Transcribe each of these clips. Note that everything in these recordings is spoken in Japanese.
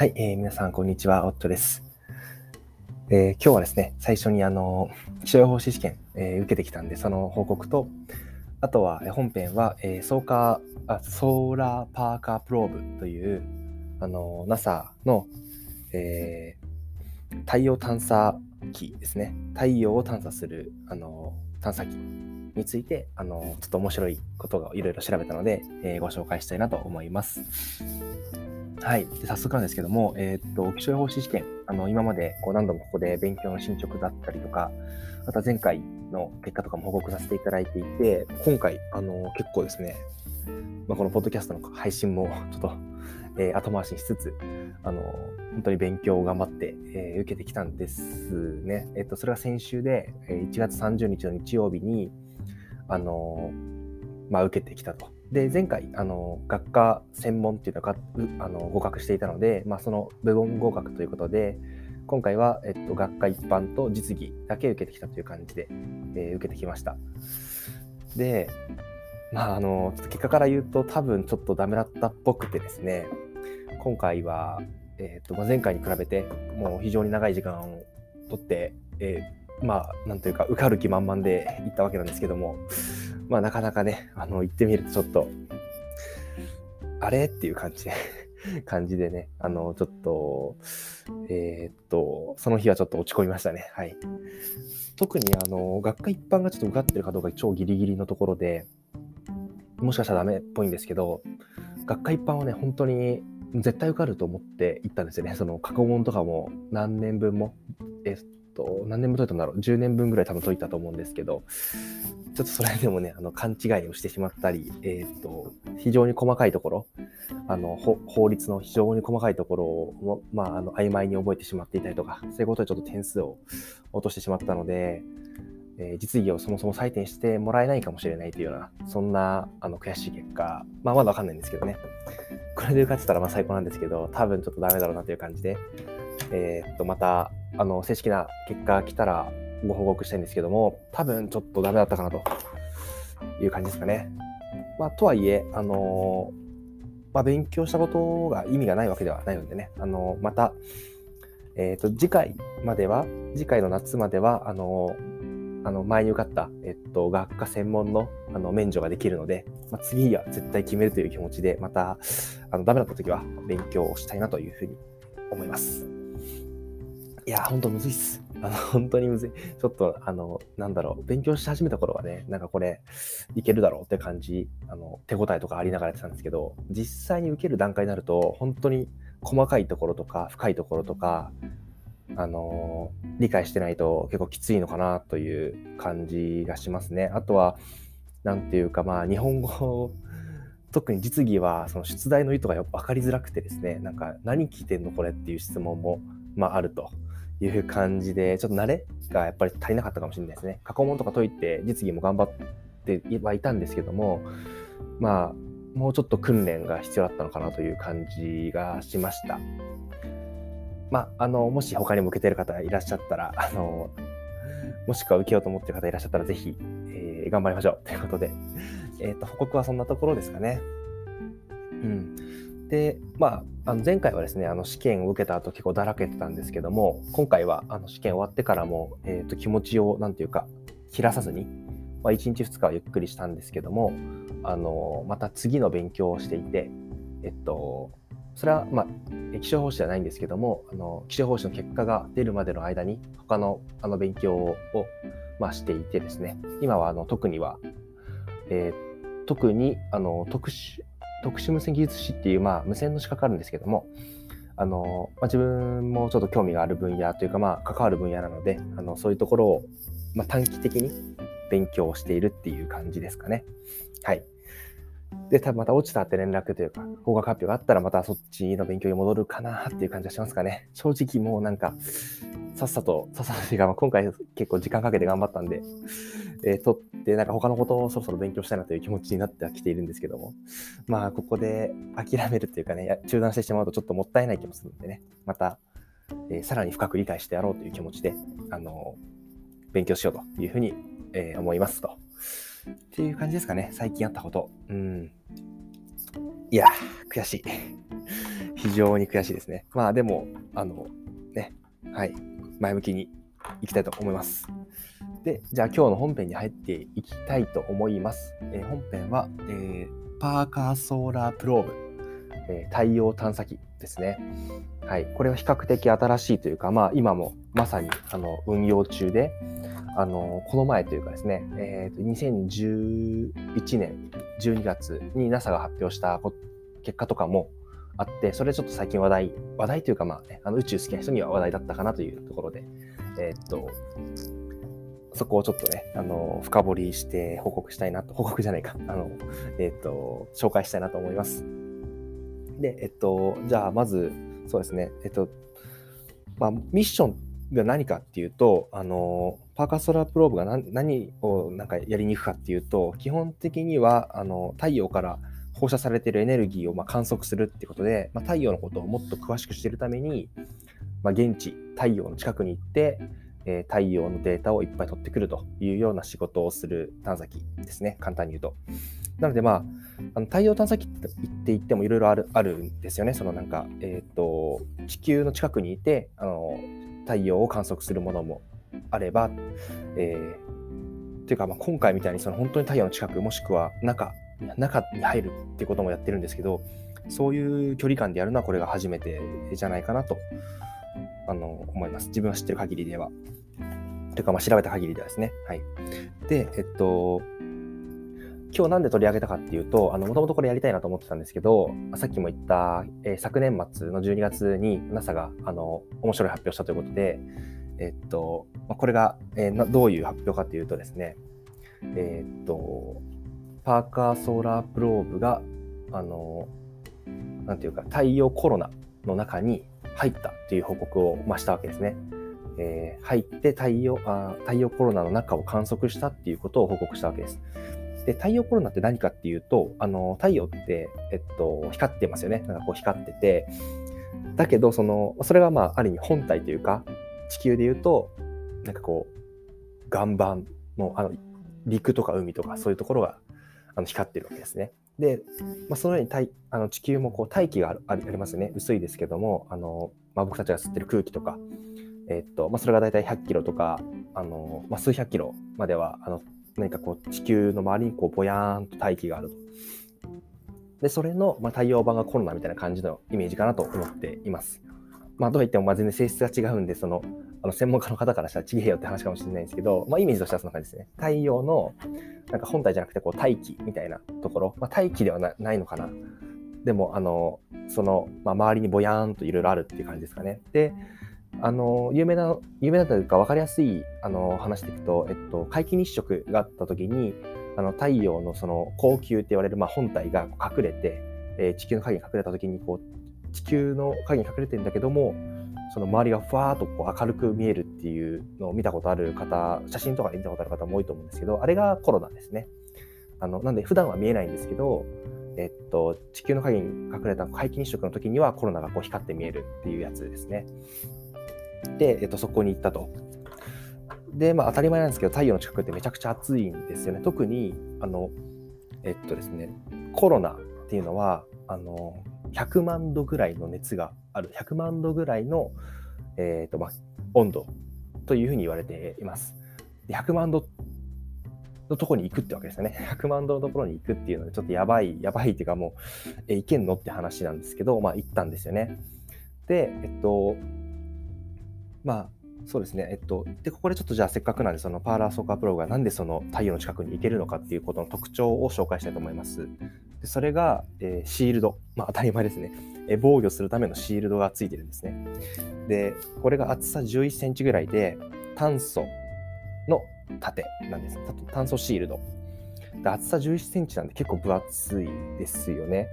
はい、えー、皆さん、こんにちは。オットです。えー、今日はですね、最初にあの気象予報士試験、えー、受けてきたんで、その報告と、あとは本編は、えー、ソーカーあソーラーパーカープローブという、あの NASA の、えー、太陽探査機ですね。太陽を探査する、あの探査機について、あのちょっと面白いことがいろいろ調べたので、えー、ご紹介したいなと思います。はい。で早速なんですけども、えー、っと、気象予報士試験、あの、今までこう何度もここで勉強の進捗だったりとか、また前回の結果とかも報告させていただいていて、今回、あの、結構ですね、まあ、このポッドキャストの配信もちょっと、えー、後回しにしつつ、あの、本当に勉強を頑張って、えー、受けてきたんですね。えっと、それが先週で、1月30日の日曜日に、あの、まあ、受けてきたと。で前回あの学科専門っていうのがあの合格していたので、まあ、その部門合格ということで今回は、えっと、学科一般と実技だけ受けてきたという感じで、えー、受けてきました。でまああのちょっと結果から言うと多分ちょっとダメだったっぽくてですね今回は、えっとまあ、前回に比べてもう非常に長い時間をとって、えー、まあなんというか受かる気満々で行ったわけなんですけどもまあなかなかね、あの、行ってみるとちょっと、あれ？っていう感じで 感じでね、あの、ちょっと、えー、っと、その日はちょっと落ち込みましたね。はい。特に、あの、学科一般がちょっと受かってるかどうか超ギリギリのところで、もしかしたらダメっぽいんですけど、学科一般はね、本当に絶対受かると思って行ったんですよね。その過去問とかも何年分も、えっと、何年分解いたんだろう ?10 年分ぐらい多分解いたと思うんですけど、ちょっとそれでもね、あの勘違いをしてしまったり、えっ、ー、と、非常に細かいところ、あの法律の非常に細かいところを、まあ、あの曖昧に覚えてしまっていたりとか、そういうことでちょっと点数を落としてしまったので、えー、実技をそもそも採点してもらえないかもしれないというような、そんなあの悔しい結果、まあ、まだわかんないんですけどね。これで受かってたらまあ最高なんですけど、多分ちょっとダメだろうなという感じで、えー、っと、また、あの、正式な結果が来たら、ご報告したいんですけども、多分ちょっとダメだったかなという感じですかね。まあ、とはいえ、あのまあ、勉強したことが意味がないわけではないのでね、あのまた、えっ、ー、と、次回までは、次回の夏までは、あのあの前に受かった、えっと、学科専門のあの免除ができるので、まあ、次は絶対決めるという気持ちで、また、あのダメだった時は勉強をしたいなというふうに思います。いや、ほんとむずいっす。あの、本当にむずい。ちょっと、あの、なんだろう、勉強し始めた頃はね、なんかこれ、いけるだろうって感じ、あの、手応えとかありながらやってたんですけど、実際に受ける段階になると、本当に細かいところとか、深いところとか、あの理解してないと結構きついのかなという感じがしますね。あとは、なんていうか、まあ、日本語特に実技はその出題の意図がよく分かりづらくてですね、なんか何聞いてんのこれっていう質問も、まあ、あると。いう感じで、ちょっと慣れがやっぱり足りなかったかもしれないですね。過去問とか解いて実技も頑張ってはいたんですけども、まあ、もうちょっと訓練が必要だったのかなという感じがしました。まあ、あの、もし他にも受けてる方いらっしゃったら、あの、もしくは受けようと思ってる方いらっしゃったら、ぜひ、えー、頑張りましょうということで、えっ、ー、と、報告はそんなところですかね。うん。で、まあ、あの前回はですね、あの試験を受けた後結構だらけてたんですけども、今回はあの試験終わってからも、えー、と気持ちを、なんていうか、切らさずに、まあ、1日2日はゆっくりしたんですけども、あのまた次の勉強をしていて、えっと、それは、まあ、気象報士じゃないんですけども、あの気象報士の結果が出るまでの間に、他のあの勉強を、まあ、していてですね、今はあの特には、えー、特にあの特殊特殊無線技術士っていう、まあ、無線の資格あるんですけども、あの、まあ、自分もちょっと興味がある分野というか、まあ、関わる分野なので、あの、そういうところを、まあ、短期的に勉強しているっていう感じですかね。はい。で、多分また落ちたって連絡というか、合格発表があったらまたそっちの勉強に戻るかなっていう感じがしますかね。正直もうなんか、さっさと、さっさとというか、今回結構時間かけて頑張ったんで、えー、取って、なんか他のことをそろそろ勉強したいなという気持ちになってはきているんですけども、まあ、ここで諦めるっていうかね、中断してしまうとちょっともったいない気もするんでね、また、えー、さらに深く理解してやろうという気持ちで、あのー、勉強しようというふうに、えー、思いますと。っていう感じですかね、最近あったこと。うん。いや悔しい。非常に悔しいですね。まあでも、あの、ね、はい、前向きにいきたいと思います。で、じゃあ今日の本編に入っていきたいと思います。えー、本編は、えー、パーカーソーラープローブ、えー、太陽探査機ですね。はい、これは比較的新しいというか、まあ今もまさにあの運用中で、あのこの前というかですね、えー、と2011年12月に NASA が発表した結果とかもあって、それちょっと最近話題、話題というか、まあ、ね、あの宇宙好きな人には話題だったかなというところで、えー、っと、そこをちょっとね、あの、深掘りして報告したいなと、報告じゃないか、あの、えー、っと、紹介したいなと思います。で、えっと、じゃあ、まず、そうですね、えっと、まあ、ミッションが何かっていうと、あの、パーカーソラープローブが何何をなんかやりに行くかっていうと、基本的には、あの、太陽から放射されているエネルギーをま観測するってことで、まあ、太陽のことをもっと詳しく知るために、まあ、現地、太陽の近くに行って、えー、太陽のデータをいっぱい取ってくるというような仕事をする探査機ですね、簡単に言うと。なので、まあ、あの太陽探査機って言って言ってもいろいろあるあるんですよね。そのなんか、え、ー、と、地球の近くにいてあの、太陽を観測するものもあれば、えー、というか、まあ、今回みたいにその本当に太陽の近く、もしくは中中に入るっていうこともやってるんですけど、そういう距離感でやるのはこれが初めてじゃないかなとあの思います。自分が知ってる限りでは。というか、まあ、調べた限りではですね。はい。で、えっと、今日なんで取り上げたかっていうと、もともとこれやりたいなと思ってたんですけど、さっきも言った、えー、昨年末の12月に NASA があの面白い発表したということで、えっと、これが、えー、どういう発表かというとですね、えー、っと、パーカーソーラープローブが、あの、なんていうか、太陽コロナの中に入ったという報告を、まあ、したわけですね。えー、入って太陽あ太陽コロナの中を観測したっていうことを報告したわけです。で、太陽コロナって何かっていうと、あの、太陽って、えっと、光ってますよね。なんかこう光ってて、だけど、その、それがまあ、ある意味本体というか、地球で言うと、なんかこう、岩盤の、あの、陸とか海とかそういうところがあの光ってるわけですね。で、まあ、そのように大あの地球もこう大気がありますよね。薄いですけども、あのまあ、僕たちが吸ってる空気とか、え、っとまあ、それが大体100キロとか、あのまあ、数百キロまではあの何かこう地球の周りにこうぼやーんと大気があると。で、それの、まあ、太陽版がコロナみたいな感じのイメージかなと思っています。まあ、とはいってもまあ全然性質が違うんで、そのあの専門家の方からしたらちげえよって話かもしれないんですけど、まあ、イメージとしてはそんな感じですね。太陽のなんか本体じゃなくてこう大気みたいなところ、まあ、大気ではないのかな。でも、あの、その、まあ、周りにぼやーんといろいろあるっていう感じですかね。で、あの、有名な、有名なというか分かりやすいあの話でいくと、えっと、皆既日食があった時に、あの太陽のその光球って言われるまあ本体が隠れて、えー、地球の影に隠れた時にこう地球の影に隠れてるんだけどもその周りがふわーっとこう明るく見えるっていうのを見たことある方、写真とかで見たことある方も多いと思うんですけど、あれがコロナですね。あの、なんで普段は見えないんですけど、えっと、地球の影に隠れた皆既日食の時にはコロナがこう光って見えるっていうやつですね。で、えっと、そこに行ったと。で、まあ当たり前なんですけど、太陽の近くってめちゃくちゃ暑いんですよね。特に、あの、えっとですね、コロナっていうのは、あの、100万度ぐらいの熱がある、100万度ぐらいの、えーとまあ、温度というふうに言われています。100万度のところに行くってわけですよね。100万度のところに行くっていうので、ちょっとやばい、やばいっていうかもう、え、行けんのって話なんですけど、まあ行ったんですよね。で、えっと、まあ、そうですね。えっと、で、ここでちょっとじゃあせっかくなんで、そのパーラーソーカープロがなんでその太陽の近くに行けるのかっていうことの特徴を紹介したいと思います。でそれが、えー、シールド。まあ当たり前ですね、えー、防御するためのシールドがついてるんですね。で、これが厚さ11センチぐらいで、炭素の盾なんです。炭素シールド。で厚さ11センチなんで結構分厚いですよね。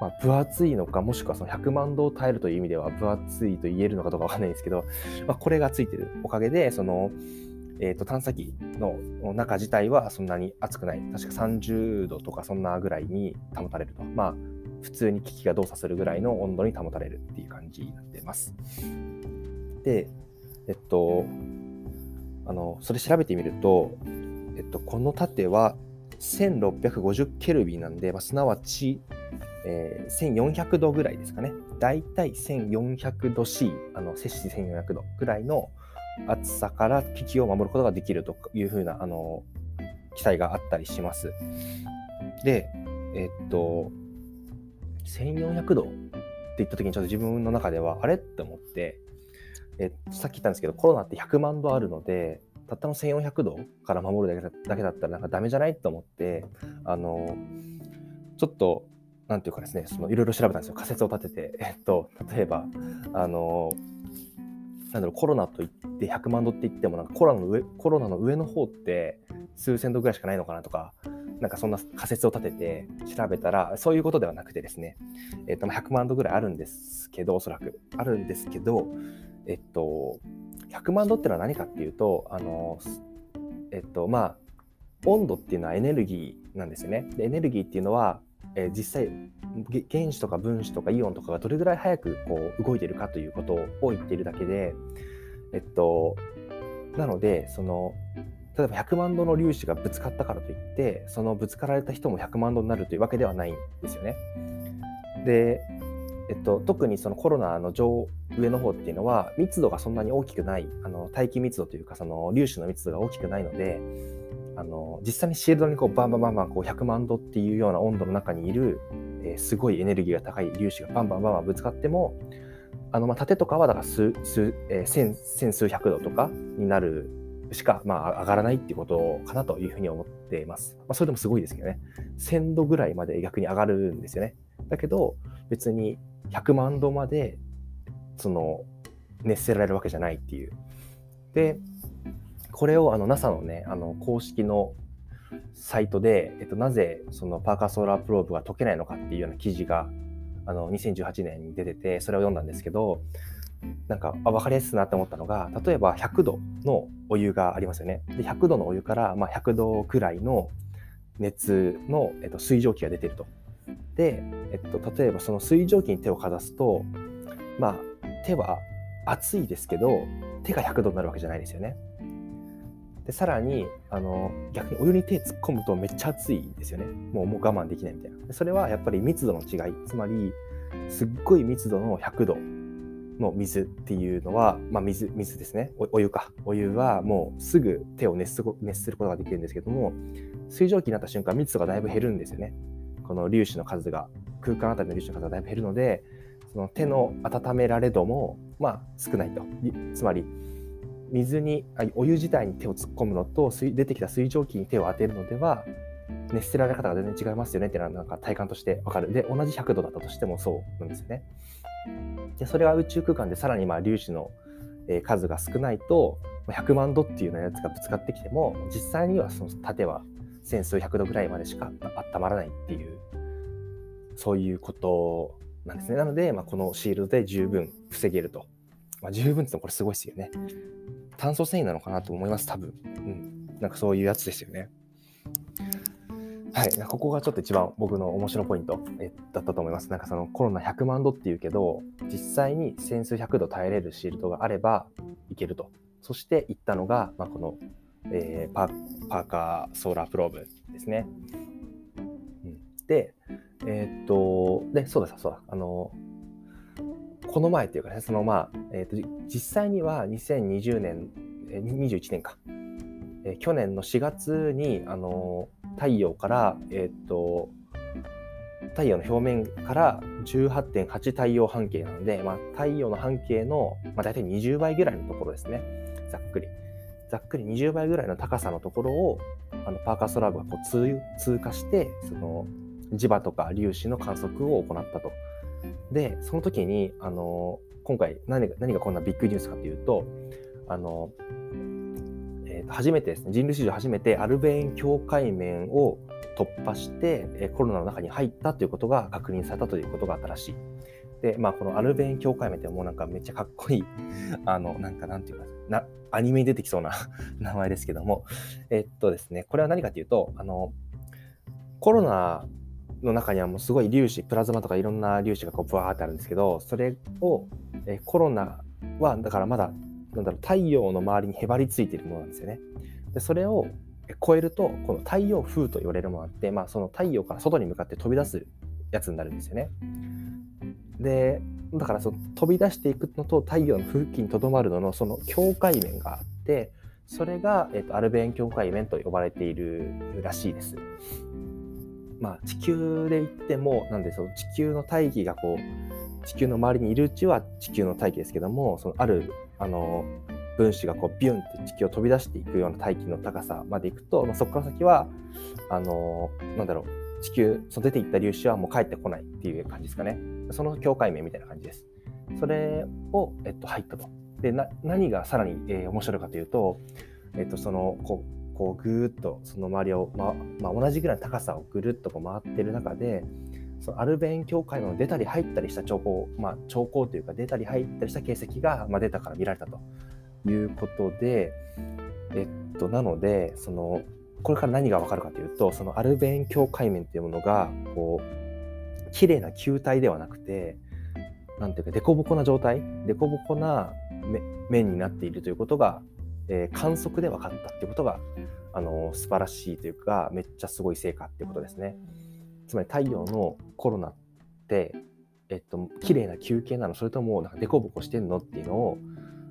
まあ、分厚いのか、もしくはその100万度を耐えるという意味では分厚いと言えるのかどうかわかんないんですけど、まあ、これがついてるおかげで、その、え、ー、と、探査機の中自体はそんなに熱くない。確か30度とかそんなぐらいに保たれると。まあ、普通に機器が動作するぐらいの温度に保たれるっていう感じになってます。で、えっと、あの、それ調べてみると、えっと、この縦は1650ケルビンなんで、まあ、すなわち、えー、1400度ぐらいですかね。だいたい1400度 C、あの摂氏1400度ぐらいの暑さから危機を守ることができるというふうなあの記載があったりします。で、えっと、1400度って言った時にちょっと自分の中ではあれって思って、えさっき言ったんですけどコロナって100万度あるのでたったの1400度から守るだけだったらなんかダメじゃないと思ってあのちょっとなんていうかですねそのいろいろ調べたんですよ。仮説を立てて、えっと、例えばあのなんだろうコロナといって100万度って言ってもなんかコロナの上コロナの上の方って数千度ぐらいしかないのかなとかなんかそんな仮説を立てて調べたらそういうことではなくてですね、えっと、100万度ぐらいあるんですけどおそらく。あるんですけどえっと100万度ってのは何かっていうとあのえっとまあ温度っていうのはエネルギーなんですよね。でエネルギーっていうのはえー、実際原子とか分子とかイオンとかがどれぐらい早くこう動いてるかということを言っているだけで、えっと、なのでその例えば100万度の粒子がぶつかったからといってそのぶつかられた人も100万度になるというわけではないんですよね。で、えっと、特にそのコロナの上上の方っていうのは密度がそんなに大きくないあの大気密度というかその粒子の密度が大きくないのであの実際にシールドにこうバンバンバンバンこう100万度っていうような温度の中にいる、えー、すごいエネルギーが高い粒子がバンバンバンバンぶつかってもあのまあ縦とかはだから数数、えー、千千数百度とかになるしか、まあ、上がらないっていうことかなというふうに思っています。まあ、それでもすごいですけどね。1000度ぐらいまで逆に上がるんですよね。だけど別に100万度までその熱せられるわけじゃないっていう。でこれをあの NASA のね、あの公式のサイトで、えっと、なぜそのパーカーソーラープローブが解けないのかっていうような記事があの2018年に出てて、それを読んだんですけど、なんかあ分かりやすいなって思ったのが、例えば100度のお湯がありますよね。で100度のお湯から、まあ、100度くらいの熱の、えっと、水蒸気が出てると。で、えっと、例えばその水蒸気に手をかざすと、まあ、手は熱いですけど、手が100度になるわけじゃないですよね。でさらにあの逆にお湯に手突っ込むとめっちゃ熱いですよね。もうもう我慢できないみたいな。それはやっぱり密度の違い。つまりすっごい密度の100度の水っていうのは、まあ水、水ですね。お湯か。お湯はもうすぐ手を熱す熱することができるんですけども水蒸気になった瞬間密度がだいぶ減るんですよね。この粒子の数が空間あたりの粒子の数がだいぶ減るのでその手の温められ度もまあ少ないと。つまり水にお湯自体に手を突っ込むのと出てきた水蒸気に手を当てるのでは熱せられ方が全然違いますよねっていうのはなんか体感としてわかる。で同じ100度だったとしてもそうなんですよね。でそれは宇宙空間でさらにまあ粒子の数が少ないと100万度っていうようなやつがぶつかってきても実際にはその縦は千数百度ぐらいまでしか温まらないっていうそういうことなんですね。なので、まあ、このシールドで十分防げると。まあ、十分ってこれすごいですよね。炭素繊維なのかなと思います、多分。うん。なんかそういうやつですよね。はい。ここがちょっと一番僕の面白いポイントだったと思います。なんかそのコロナ100万度っていうけど、実際に千数百度耐えれるシールドがあればいけると。そして行ったのが、まあ、この、えー、パーカーソーラープローブですね。うん、で、えー、っと、で、そうだ、そうだ、あの、この前っていうかね、そのまあ、えーと、実際には2020年、えー、21年か、えー、去年の4月に、あのー、太陽から、えっ、ー、と、太陽の表面から18.8太陽半径なので、まあ、太陽の半径の、まあ、大体20倍ぐらいのところですね。ざっくり。ざっくり20倍ぐらいの高さのところを、あのパーカーストラブがこう通通過して、その磁場とか粒子の観測を行ったと。で、その時に、あの、今回何が何がこんなビッグニュースかというと、あの、えー、と初めてですね、人類史上初めてアルベーン境界面を突破して、えコロナの中に入ったということが確認されたということがあったらしい。で、まあ、このアルベーン境界面ってもうなんかめっちゃかっこいい、あの、なんかなんていうか、な、アニメに出てきそうな 名前ですけども、えっとですね、これは何かというと、あの、コロナの中にはもうすごい粒子プラズマとかいろんな粒子がこうブワーってあるんですけどそれを、えコロナはだからまだなんだろう太陽の周りにへばりついているものなんですよね。でそれを超えるとこの太陽風と言われるものがあって、まあ、その太陽から外に向かって飛び出すやつになるんですよね。でだからその飛び出していくのと太陽の付近にとどまるののその境界面があってそれが、えーと、アルベーン境界面と呼ばれているらしいです。まあ、地球で言ってもなんでその地球の大気がこう地球の周りにいるうちは地球の大気ですけどもそのあるあの分子がこうビュンって地球を飛び出していくような大気の高さまでいくと、まあ、そこから先はあのなんだろう地球その出ていった粒子はもう帰ってこないっていう感じですかね。その境界面みたいな感じです。それを、えっと、入ったと。で何がさらに、えー、面白いかというと、えっと、そのこうこうぐーっとその周りを、ままあ、同じぐらいの高さをぐるっとこう回ってる中でそのアルベン境界の出たり入ったりした兆候、まあ、兆候というか出たり入ったりした形跡が、まあ、出たから見られたということで、えっと、なのでそのこれから何がわかるかというとそのアルベン境界面というものがこう綺麗な球体ではなくてなんていうか凸凹な状態凸凹な面になっているということが、えー、観測で分かったっていうことがあの素晴らしいというかめっちゃすごい成果っていうことですね。つまり太陽のコロナってえっと綺麗な球形なの？それともなんか凸凹してんのっていうのを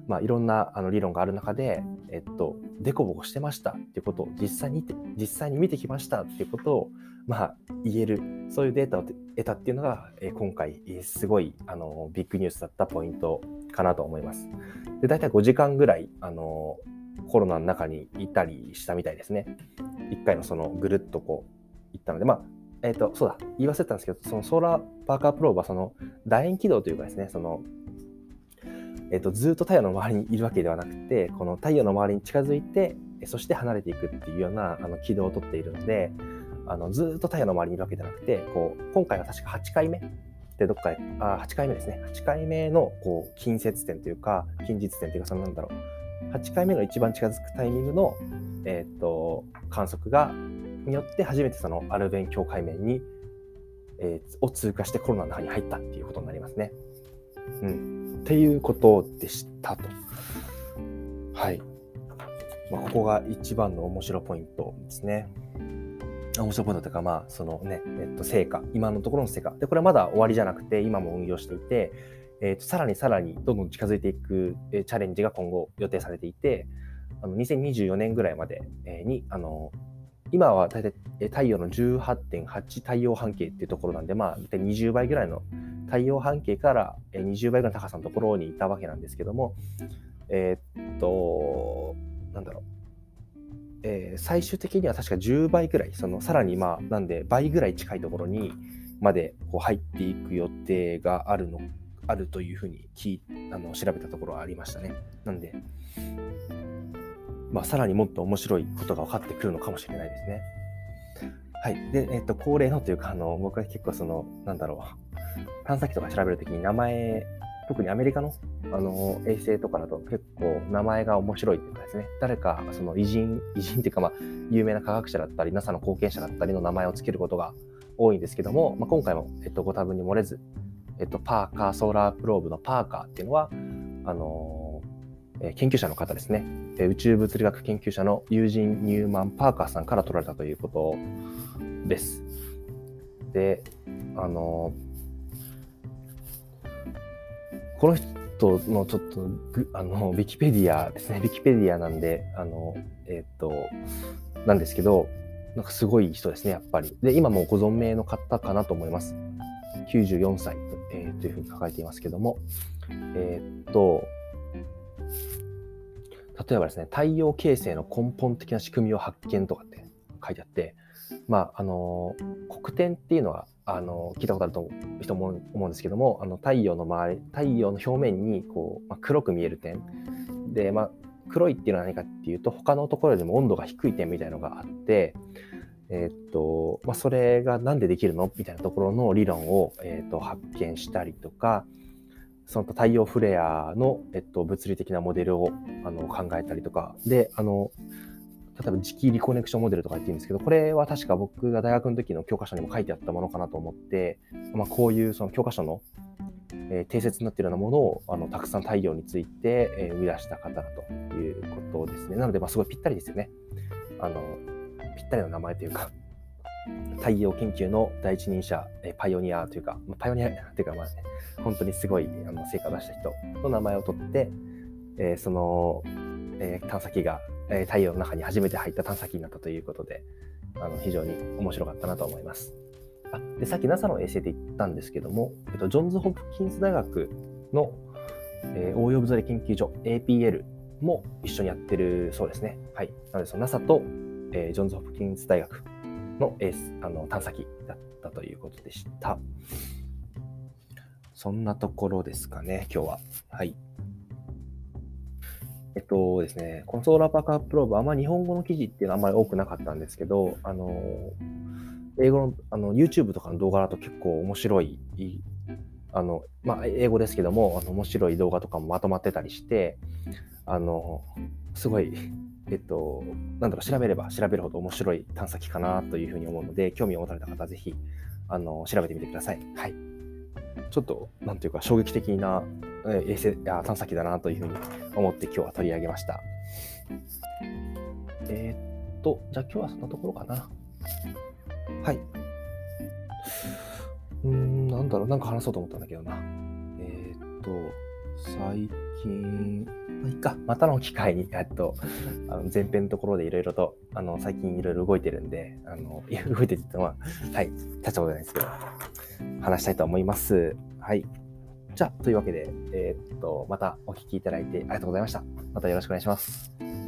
まあ、いろんなあの理論がある中で、えっと、デコボコしてましたっていうことを実際に実際に見てきましたっていうことを、まあ、言えるそういうデータを得たっていうのが、え今回すごいあのビッグニュースだったポイントかなと思います。で大体5時間ぐらいあのコロナの中にいたりしたみたいですね。1回のそのぐるっとこう行ったので、まあえっ、ー、と、そうだ、言い忘れたんですけど、そのソーラーパーカープローブはその楕円軌道というかですね、そのえっと、ずっと太陽の周りにいるわけではなくてこの太陽の周りに近づいてそして離れていくっていうようなあの軌道をとっているのであのずっと太陽の周りにいるわけじゃなくてこう今回は確か8回目でどっかであ8回目ですね8回目のこう近接点というか近日点というかそのなんだろう8回目の一番近づくタイミングの、えー、っと観測がによって初めてそのアルベン境界面に、えー、を通過してコロナの中に入ったっていうことになりますね。うん。っていうことでしたと。はい。まあ、ここが一番の面白ポイントですね。面白いポイントというか、まあ、そのね、えっと、成果、今のところの成果。で、これはまだ終わりじゃなくて、今も運用していて、えっと、さらにさらにどんどん近づいていく、えチャレンジが今後予定されていて、あの2024年ぐらいまでに、あの、今は大体太陽の18.8太陽半径っていうところなんで、まあ、大体20倍ぐらいの太陽半径から20倍ぐらいの高さのところにいたわけなんですけども、え、っと、なんだろう。えー、最終的には確か10倍ぐらい、そのさらにまあ、なんで倍ぐらい近いところにまでこう入っていく予定があるの、あるというふうに聞あの調べたところはありましたね。なんで、まあ、さらにもっと面白いことが分かってくるのかもしれないですね。はい。で、えっと、恒例のというか、あの、僕は結構その、なんだろう、探査機とか調べるときに名前、特にアメリカのあの衛星とかだと結構名前が面白いっていうかですね、誰かその偉人、偉人っていうか、まあ、有名な科学者だったり、NASA の後継者だったりの名前を付けることが多いんですけども、まあ、今回も、えっと、ご多分に漏れず、えっと、パーカー、ソーラープローブのパーカーっていうのは、あのー、研究者の方ですね、宇宙物理学研究者のユージン・ニューマン・パーカーさんから取られたということです。で、あの、この人のちょっとあの、ウィキペディアですね、ウィキペディアなんで、あの、えっ、と、なんですけど、なんかすごい人ですね、やっぱり。で、今もご存命の方かなと思います。94歳、えー、というふうに書かれていますけども、えっ、と、例えばですね、太陽形成の根本的な仕組みを発見とかって書いてあって、まあ、あの、黒点っていうのは、あの、聞いたことあると人も思うんですけども、あの、太陽の周り、太陽の表面に、こう、まあ、黒く見える点。で、まあ、黒いっていうのは何かっていうと、他のところよりも温度が低い点みたいなのがあって、えっと、まあ、それがなんでできるのみたいなところの理論を、えっと、発見したりとか、その太陽フレアの、えっと、物理的なモデルをあの考えたりとか、で、あの、例えば磁気リコネクションモデルとか言ってるんですけど、これは確か僕が大学の時の教科書にも書いてあったものかなと思って、まあ、こういうその教科書の、えー、定説になっているようなものをあのたくさん太陽について、えー、生み出した方だということですね。なので、まあ、すごいぴったりですよね。あの、ぴったりの名前というか、太陽研究の第一人者、えパイオニアというか、まあパイオニアというか、まあね、本当にすごいあの成果を出した人の名前を取って、えー、その、えー、探査機が、えー、太陽の中に初めて入った探査機になったということで、あの非常に面白かったなと思います。あでさっき NASA の衛星で言ったんですけども、えっと、ジョンズ・ホプキンス大学の、えー、応用物理研究所 APL も一緒にやってるそうですね。はい。なので、その NASA と、えー、ジョンズ・ホプキンス大学のエースあの探査機だったということでした。そんなところですかね、今日は。はい。えっとですね、このソーラーパーカープローブ、あんまり日本語の記事っていうのはあんまり多くなかったんですけど、あの、英語のあの YouTube とかの動画だと結構面白い、あの、まあ、英語ですけども、あの面白い動画とかもまとまってたりして、あの、すごいえっと、なんだろう、調べれば調べるほど面白い探査機かなというふうに思うので、興味を持たれた方はぜひ、あの、調べてみてください。はい。ちょっと、なんていうか、衝撃的な衛星や探査機だなというふうに思って今日は取り上げました。えー、っと、じゃあ今日はそんなところかな。はい。うん、なんだろう、なんか話そうと思ったんだけどな。えー、っと、最近、まあ、いいか、またの機会に、えっと、あの前編のところでいろいろと、あの、最近いろいろ動いてるんで、あの、いや動いてるって言っても、はい、立ったことないですけど、話したいと思います。はい。じゃあ、というわけで、えー、っと、またお聞きいただいてありがとうございました。またよろしくお願いします。